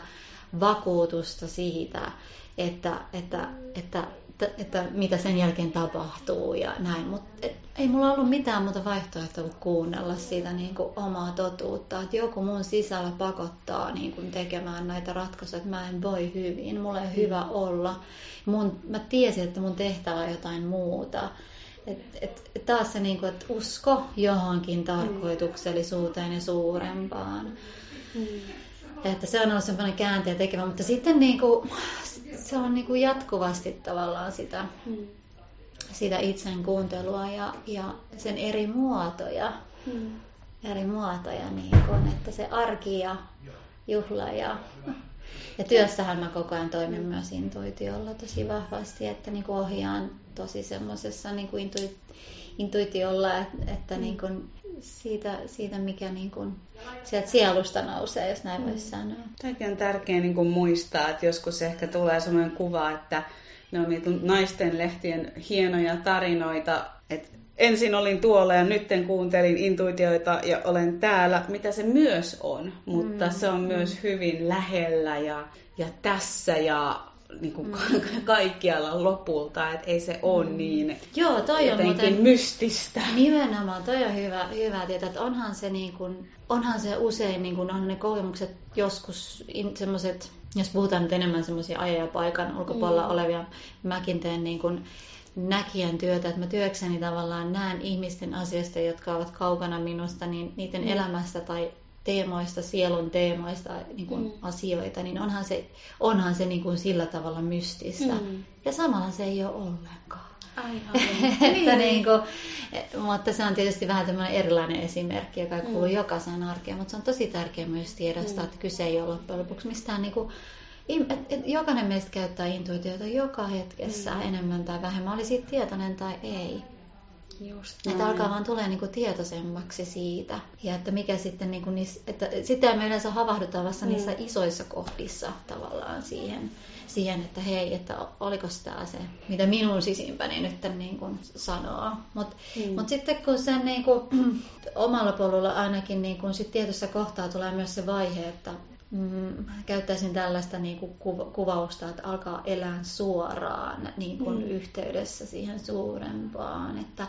vakuutusta siitä, että, että, että, että, että mitä sen jälkeen tapahtuu ja näin. Mutta ei mulla ollut mitään muuta vaihtoehtoa kuin kuunnella siitä niin kuin omaa totuutta. Että joku mun sisällä pakottaa niin kuin tekemään näitä ratkaisuja, että mä en voi hyvin, mulla ei hyvä olla. Mun, mä tiesin, että mun tehtävä on jotain muuta. Et, et, et taas se, niin kuin, että usko johonkin mm. tarkoituksellisuuteen ja suurempaan. Mm. Että se on ollut semmoinen käänteen tekevä, mutta sitten niin kuin, se on niin kuin jatkuvasti tavallaan sitä, mm. sitä itsen kuuntelua ja, ja sen eri muotoja. Mm. Eri muotoja, niin kuin, että se arki ja juhla ja, ja työssähän mä koko ajan toimin myös intuitiolla tosi vahvasti, että niin kuin ohjaan tosi semmoisessa niin kuin intuit, intuitiolla, että, että mm. niin kuin siitä, siitä, mikä niin kuin sieltä sielusta nousee, jos näin voisi mm. sanoa. Tämäkin on tärkeää niin kuin muistaa, että joskus ehkä tulee sellainen kuva, että ne on niitä naisten lehtien hienoja tarinoita, että ensin olin tuolla ja nyt kuuntelin intuitioita ja olen täällä, mitä se myös on, mutta mm. se on myös mm. hyvin lähellä ja, ja tässä ja niin kuin mm. kaikkialla lopulta, että ei se ole mm. niin Joo, toi on muuten, mystistä. Nimenomaan, toi on hyvä, hyvä tietää, että onhan se, niin kuin, onhan se usein, niin kuin, on ne kokemukset joskus semmoiset, jos puhutaan nyt enemmän semmoisia ajan paikan ulkopuolella mm. olevia, mäkin teen niin kuin, näkijän työtä, että mä työkseni tavallaan näen ihmisten asioista, jotka ovat kaukana minusta, niin niiden mm. elämästä tai teemoista, sielun teemoista niin kuin mm. asioita, niin onhan se, onhan se niin kuin sillä tavalla mystistä. Mm. Ja samalla se ei ole ollenkaan. Aivan. että niin kuin, mutta se on tietysti vähän tämmöinen erilainen esimerkki, joka kuuluu mm. jokaisen arkeen, mutta se on tosi tärkeää myös tiedostaa, mm. että kyse ei ole loppujen lopuksi mistään niin kuin, et, et, jokainen meistä käyttää intuitiota joka hetkessä mm. enemmän tai vähemmän, oli siitä tietoinen tai ei. Just että alkaa vaan tulee niinku tietoisemmaksi siitä. Ja että mikä sitten, niinku niissä, että sitä me yleensä havahdutaan vasta mm. niissä isoissa kohdissa tavallaan siihen, siihen että hei, että oliko tämä se, mitä minun sisimpäni nyt niin kuin sanoo. Mutta mm. mut sitten kun sen niin kuin, omalla polulla ainakin niin kuin, sit tietyssä kohtaa tulee myös se vaihe, että mm, käyttäisin tällaista niin kuin kuvausta, että alkaa elää suoraan niin kuin mm. yhteydessä siihen suurempaan, että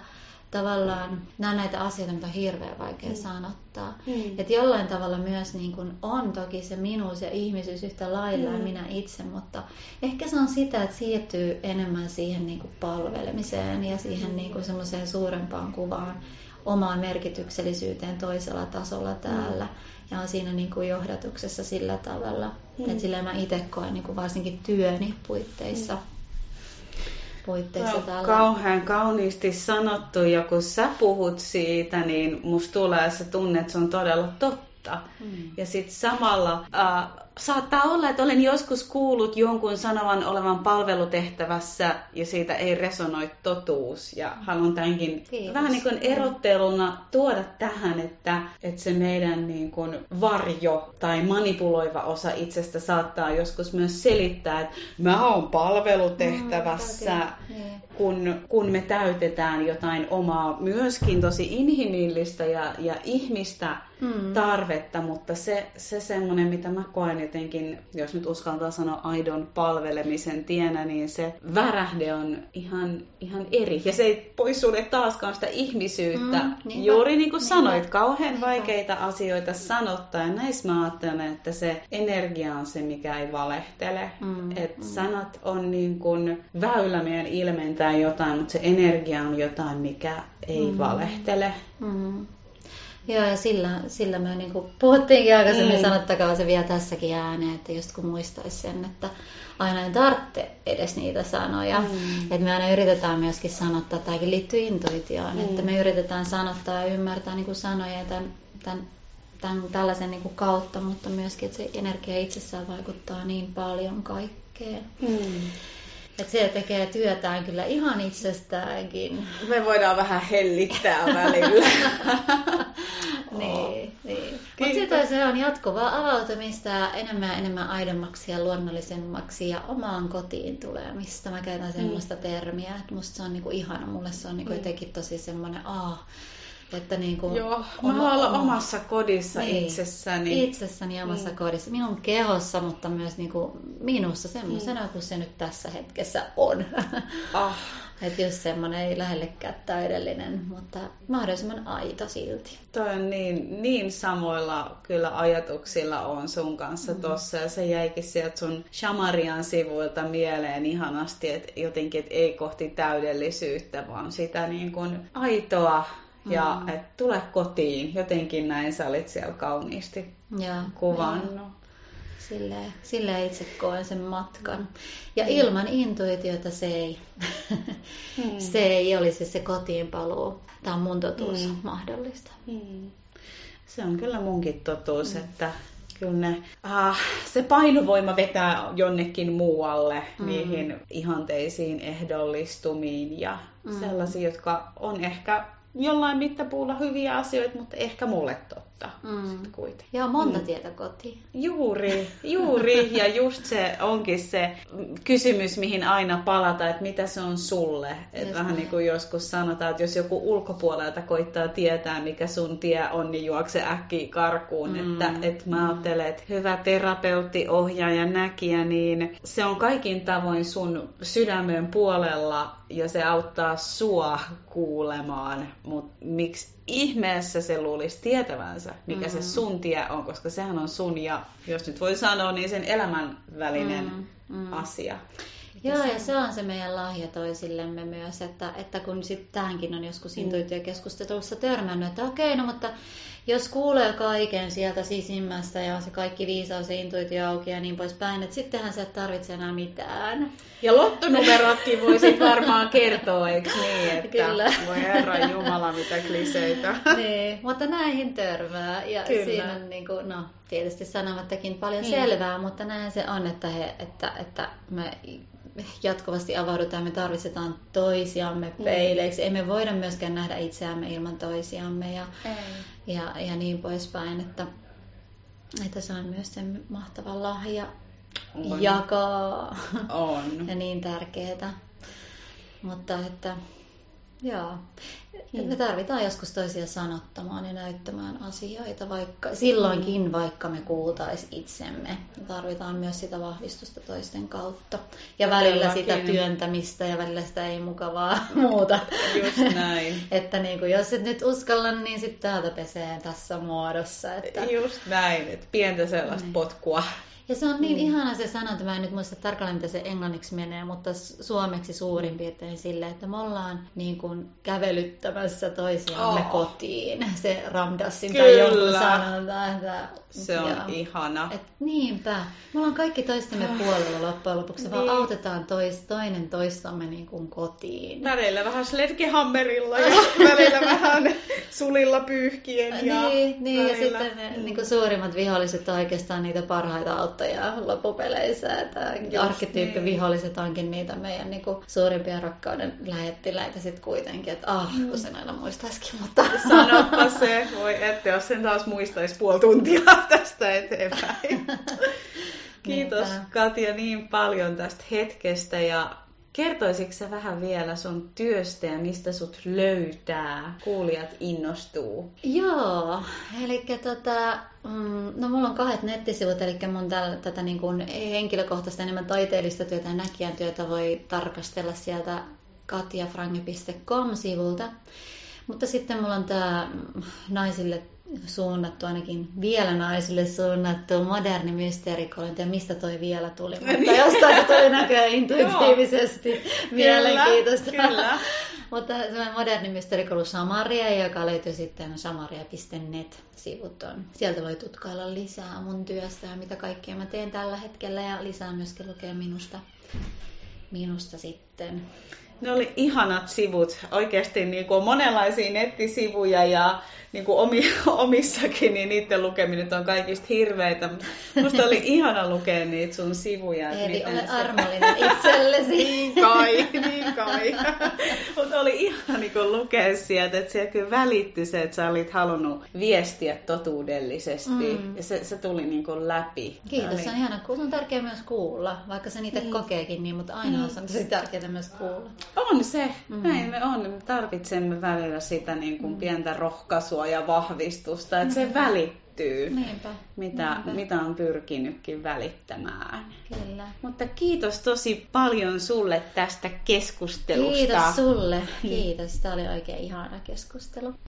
tavallaan nämä näitä asioita, mitä on hirveän vaikea mm. sanottaa. Mm. Että jollain tavalla myös niin kuin on toki se minuus ja ihmisyys yhtä lailla mm. ja minä itse, mutta ehkä se on sitä, että siirtyy enemmän siihen niin kuin palvelemiseen ja siihen niin kuin semmoiseen suurempaan kuvaan, omaan merkityksellisyyteen toisella tasolla täällä. Mm ja on siinä niin kuin johdatuksessa sillä tavalla. Mm. Että sillä mä itse koen niin kuin varsinkin työni puitteissa. Mm. puitteissa no, tällä. Kauhean kauniisti sanottu ja kun sä puhut siitä, niin musta tulee se tunne, että se on todella totta. Mm. Ja sitten samalla äh, saattaa olla, että olen joskus kuullut jonkun sanovan olevan palvelutehtävässä ja siitä ei resonoi totuus. Ja haluan tämänkin Kiitos. vähän niin kuin erotteluna tuoda tähän, että, että se meidän niin kuin varjo tai manipuloiva osa itsestä saattaa joskus myös selittää, että mä oon palvelutehtävässä, mm, kun, kun me täytetään jotain omaa myöskin tosi inhimillistä ja, ja ihmistä mm. tarvetta, mutta se, se semmoinen, mitä mä koen jotenkin, jos nyt uskaltaa sanoa aidon palvelemisen tienä, niin se värähde on ihan, ihan eri. Ja se ei poissulje taaskaan sitä ihmisyyttä. Mm, niinpä, Juuri niin kuin sanoit, niinpä, kauhean niinpä. vaikeita asioita sanottaa. Ja näissä mä ajattelen, että se energia on se, mikä ei valehtele. Mm, että mm. sanat on niin kuin väylä meidän ilmentää jotain, mutta se energia on jotain, mikä ei mm. valehtele. Mm. Joo, ja sillä, sillä me niin kuin puhuttiinkin aikaisemmin, mm. sanottakaa se vielä tässäkin ääneen, että just kun muistaisi sen, että aina ei tarvitse edes niitä sanoja. Mm. Että me aina yritetään myöskin sanottaa, tämäkin liittyy intuitioon, mm. että me yritetään sanottaa ja ymmärtää niin kuin sanoja tämän, tämän, tämän tällaisen niin kuin kautta, mutta myöskin, että se energia itsessään vaikuttaa niin paljon kaikkeen. Mm. Että se tekee työtään kyllä ihan itsestäänkin. Me voidaan vähän hellittää välillä. niin, niin. Mutta sitä se on jatkuvaa avautumista enemmän ja enemmän aidommaksi ja luonnollisemmaksi ja omaan kotiin tulemista. Mä käytän mm. semmoista mm. termiä, että musta se on niinku ihana. Mulle se on niinku mm. jotenkin tosi semmoinen, aah, että niin kuin Joo, mä haluan olla omassa kodissa niin, itsessäni. Itsessäni omassa niin. kodissa. Minun kehossa, mutta myös niin kuin minussa semmoisena niin. kuin se nyt tässä hetkessä on. Ah. Että just semmoinen ei lähellekään täydellinen, mutta mahdollisimman aito silti. Toi on niin, niin samoilla kyllä ajatuksilla on sun kanssa mm. tossa ja se jäikin sieltä sun Shamarian sivuilta mieleen ihanasti, että jotenkin et ei kohti täydellisyyttä, vaan sitä niin kuin aitoa ja mm. että tule kotiin. Jotenkin näin sä olit siellä kauniisti ja, kuvannut. Ja. Silleen, silleen itse koen sen matkan. Ja mm. ilman intuitiota se ei, mm. se ei olisi se kotiin paluu. Tämä on mun totuus mm. mahdollista. Mm. Se on kyllä munkin totuus, mm. että kyllä ne, ah, se painovoima vetää jonnekin muualle mm. niihin ihanteisiin ehdollistumiin ja mm. sellaisiin, jotka on ehkä jollain mittapuulla hyviä asioita, mutta ehkä mulle totta mm. kuitenkin. Joo, monta mm. tietä kotiin. Juuri, juuri. ja just se onkin se kysymys, mihin aina palata, että mitä se on sulle. Et vähän niin kuin joskus sanotaan, että jos joku ulkopuolelta koittaa tietää, mikä sun tie on, niin juokse äkkiä karkuun. Mm. Että, että mä ajattelen, että hyvä terapeutti, ohjaaja, näkijä, niin se on kaikin tavoin sun sydämen puolella ja se auttaa sua kuulemaan, mutta miksi ihmeessä se luulisi tietävänsä, mikä mm. se sun tie on, koska sehän on sun ja, jos nyt voi sanoa, niin sen elämän välinen mm. Mm. asia. Joo, ja se on se meidän lahja toisillemme myös, että, että kun sitten tähänkin on joskus mm. intuitiokeskustelussa törmännyt, että okei, no mutta jos kuulee kaiken sieltä sisimmästä ja se kaikki viisaus ja intuitio auki ja niin poispäin, että sittenhän sä et tarvitse enää mitään. Ja lottonumerotkin voisit varmaan kertoa, eikö niin? Että Kyllä. Voi herra Jumala, mitä kliseitä. niin, mutta näihin törmää. Ja Kyllä. siinä on niin kuin, no, tietysti sanomattakin paljon niin. selvää, mutta näin se on, että, he, että, että me jatkuvasti avaudutaan, me tarvitsetaan toisiamme niin. peileiksi. Ei me voida myöskään nähdä itseämme ilman toisiamme ja, ja, ja niin poispäin, että, että se on myös se mahtava lahja on. jakaa. On. ja niin tärkeää. Mutta että Joo. Mm. Me tarvitaan joskus toisia sanottamaan ja näyttämään asioita, vaikka silloinkin, mm. vaikka me kuultais itsemme. Me tarvitaan myös sitä vahvistusta toisten kautta. Ja välillä sitä työntämistä ja välillä sitä ei mukavaa muuta. Just näin. että niin kuin, jos et nyt uskalla, niin sitten täältä pesee tässä muodossa. Että... Just näin, että pientä sellaista niin. potkua. Ja se on niin mm. ihana se sanonta, mä en nyt muista tarkalleen mitä se englanniksi menee, mutta suomeksi suurin piirtein sille, että me ollaan niin kuin kävelyttämässä toisiamme oh. kotiin. Se Ramdassin tai joku sanonta. Että, se on joo. ihana. Et niinpä. Me ollaan kaikki toistemme ah. puolella loppujen lopuksi, niin. vaan autetaan tois, toinen toistamme niin kuin kotiin. Välillä vähän sledgehammerilla ja välillä vähän sulilla pyyhkien. Ja niin, niin ja sitten ne niin kuin suurimmat viholliset on oikeastaan niitä parhaita auttajaa loppupeleissä. Että arkkityyppiviholliset niin. onkin niitä meidän niin kuin, suurimpia rakkauden lähettiläitä sitten kuitenkin. Että ah, kun sen aina muistaisikin. Mutta... Sanoppa se, voi että jos sen taas muistaisi puoli tuntia tästä eteenpäin. Kiitos Katja niin paljon tästä hetkestä ja Kertoisitko sä vähän vielä sun työstä ja mistä sut löytää? Kuulijat innostuu. Joo, eli tota, mm, no mulla on kahdet nettisivut, eli mun täl, tätä niin kuin henkilökohtaista enemmän taiteellista työtä ja näkijän työtä voi tarkastella sieltä katjafrange.com-sivulta. Mutta sitten mulla on tämä naisille suunnattu, ainakin vielä naisille suunnattu moderni mysteerikolonti. Ja mistä toi vielä tuli? Mutta jostain se tuli näköjään intuitiivisesti. Mielenkiintoista. Kyllä, kyllä. Mutta semmoinen moderni mysteerikolu Samaria, joka löytyy sitten samaria.net-sivut on. Sieltä voi tutkailla lisää mun työstä ja mitä kaikkea mä teen tällä hetkellä ja lisää myöskin lukea minusta, minusta sitten. Ne oli ihanat sivut. Oikeasti niin kuin monenlaisia nettisivuja ja niin kuin omi, omissakin, niin niiden lukeminen on kaikista hirveitä. Musta oli ihana lukea niitä sun sivuja. Eli ole se... armollinen itsellesi. niin kai, niin kai. Mutta oli ihana niin kuin lukea sieltä, että siellä kyllä välittyi se, että sä olit halunnut viestiä totuudellisesti. Mm. Ja se, se tuli niin kuin läpi. Kiitos, oli... se on ihana. Se on tärkeää myös kuulla, vaikka se niitä niin. kokeekin niin, mutta aina mm. on tosi tärkeää myös kuulla. On se, mm. näin me on. Me tarvitsemme välillä sitä niin kuin mm. pientä rohkaisua ja vahvistusta, että se välittyy, Niinpä. Mitä, Niinpä. mitä on pyrkinytkin välittämään. Kyllä. Mutta kiitos tosi paljon sulle tästä keskustelusta. Kiitos sulle. Kiitos. Tämä oli oikein ihana keskustelu.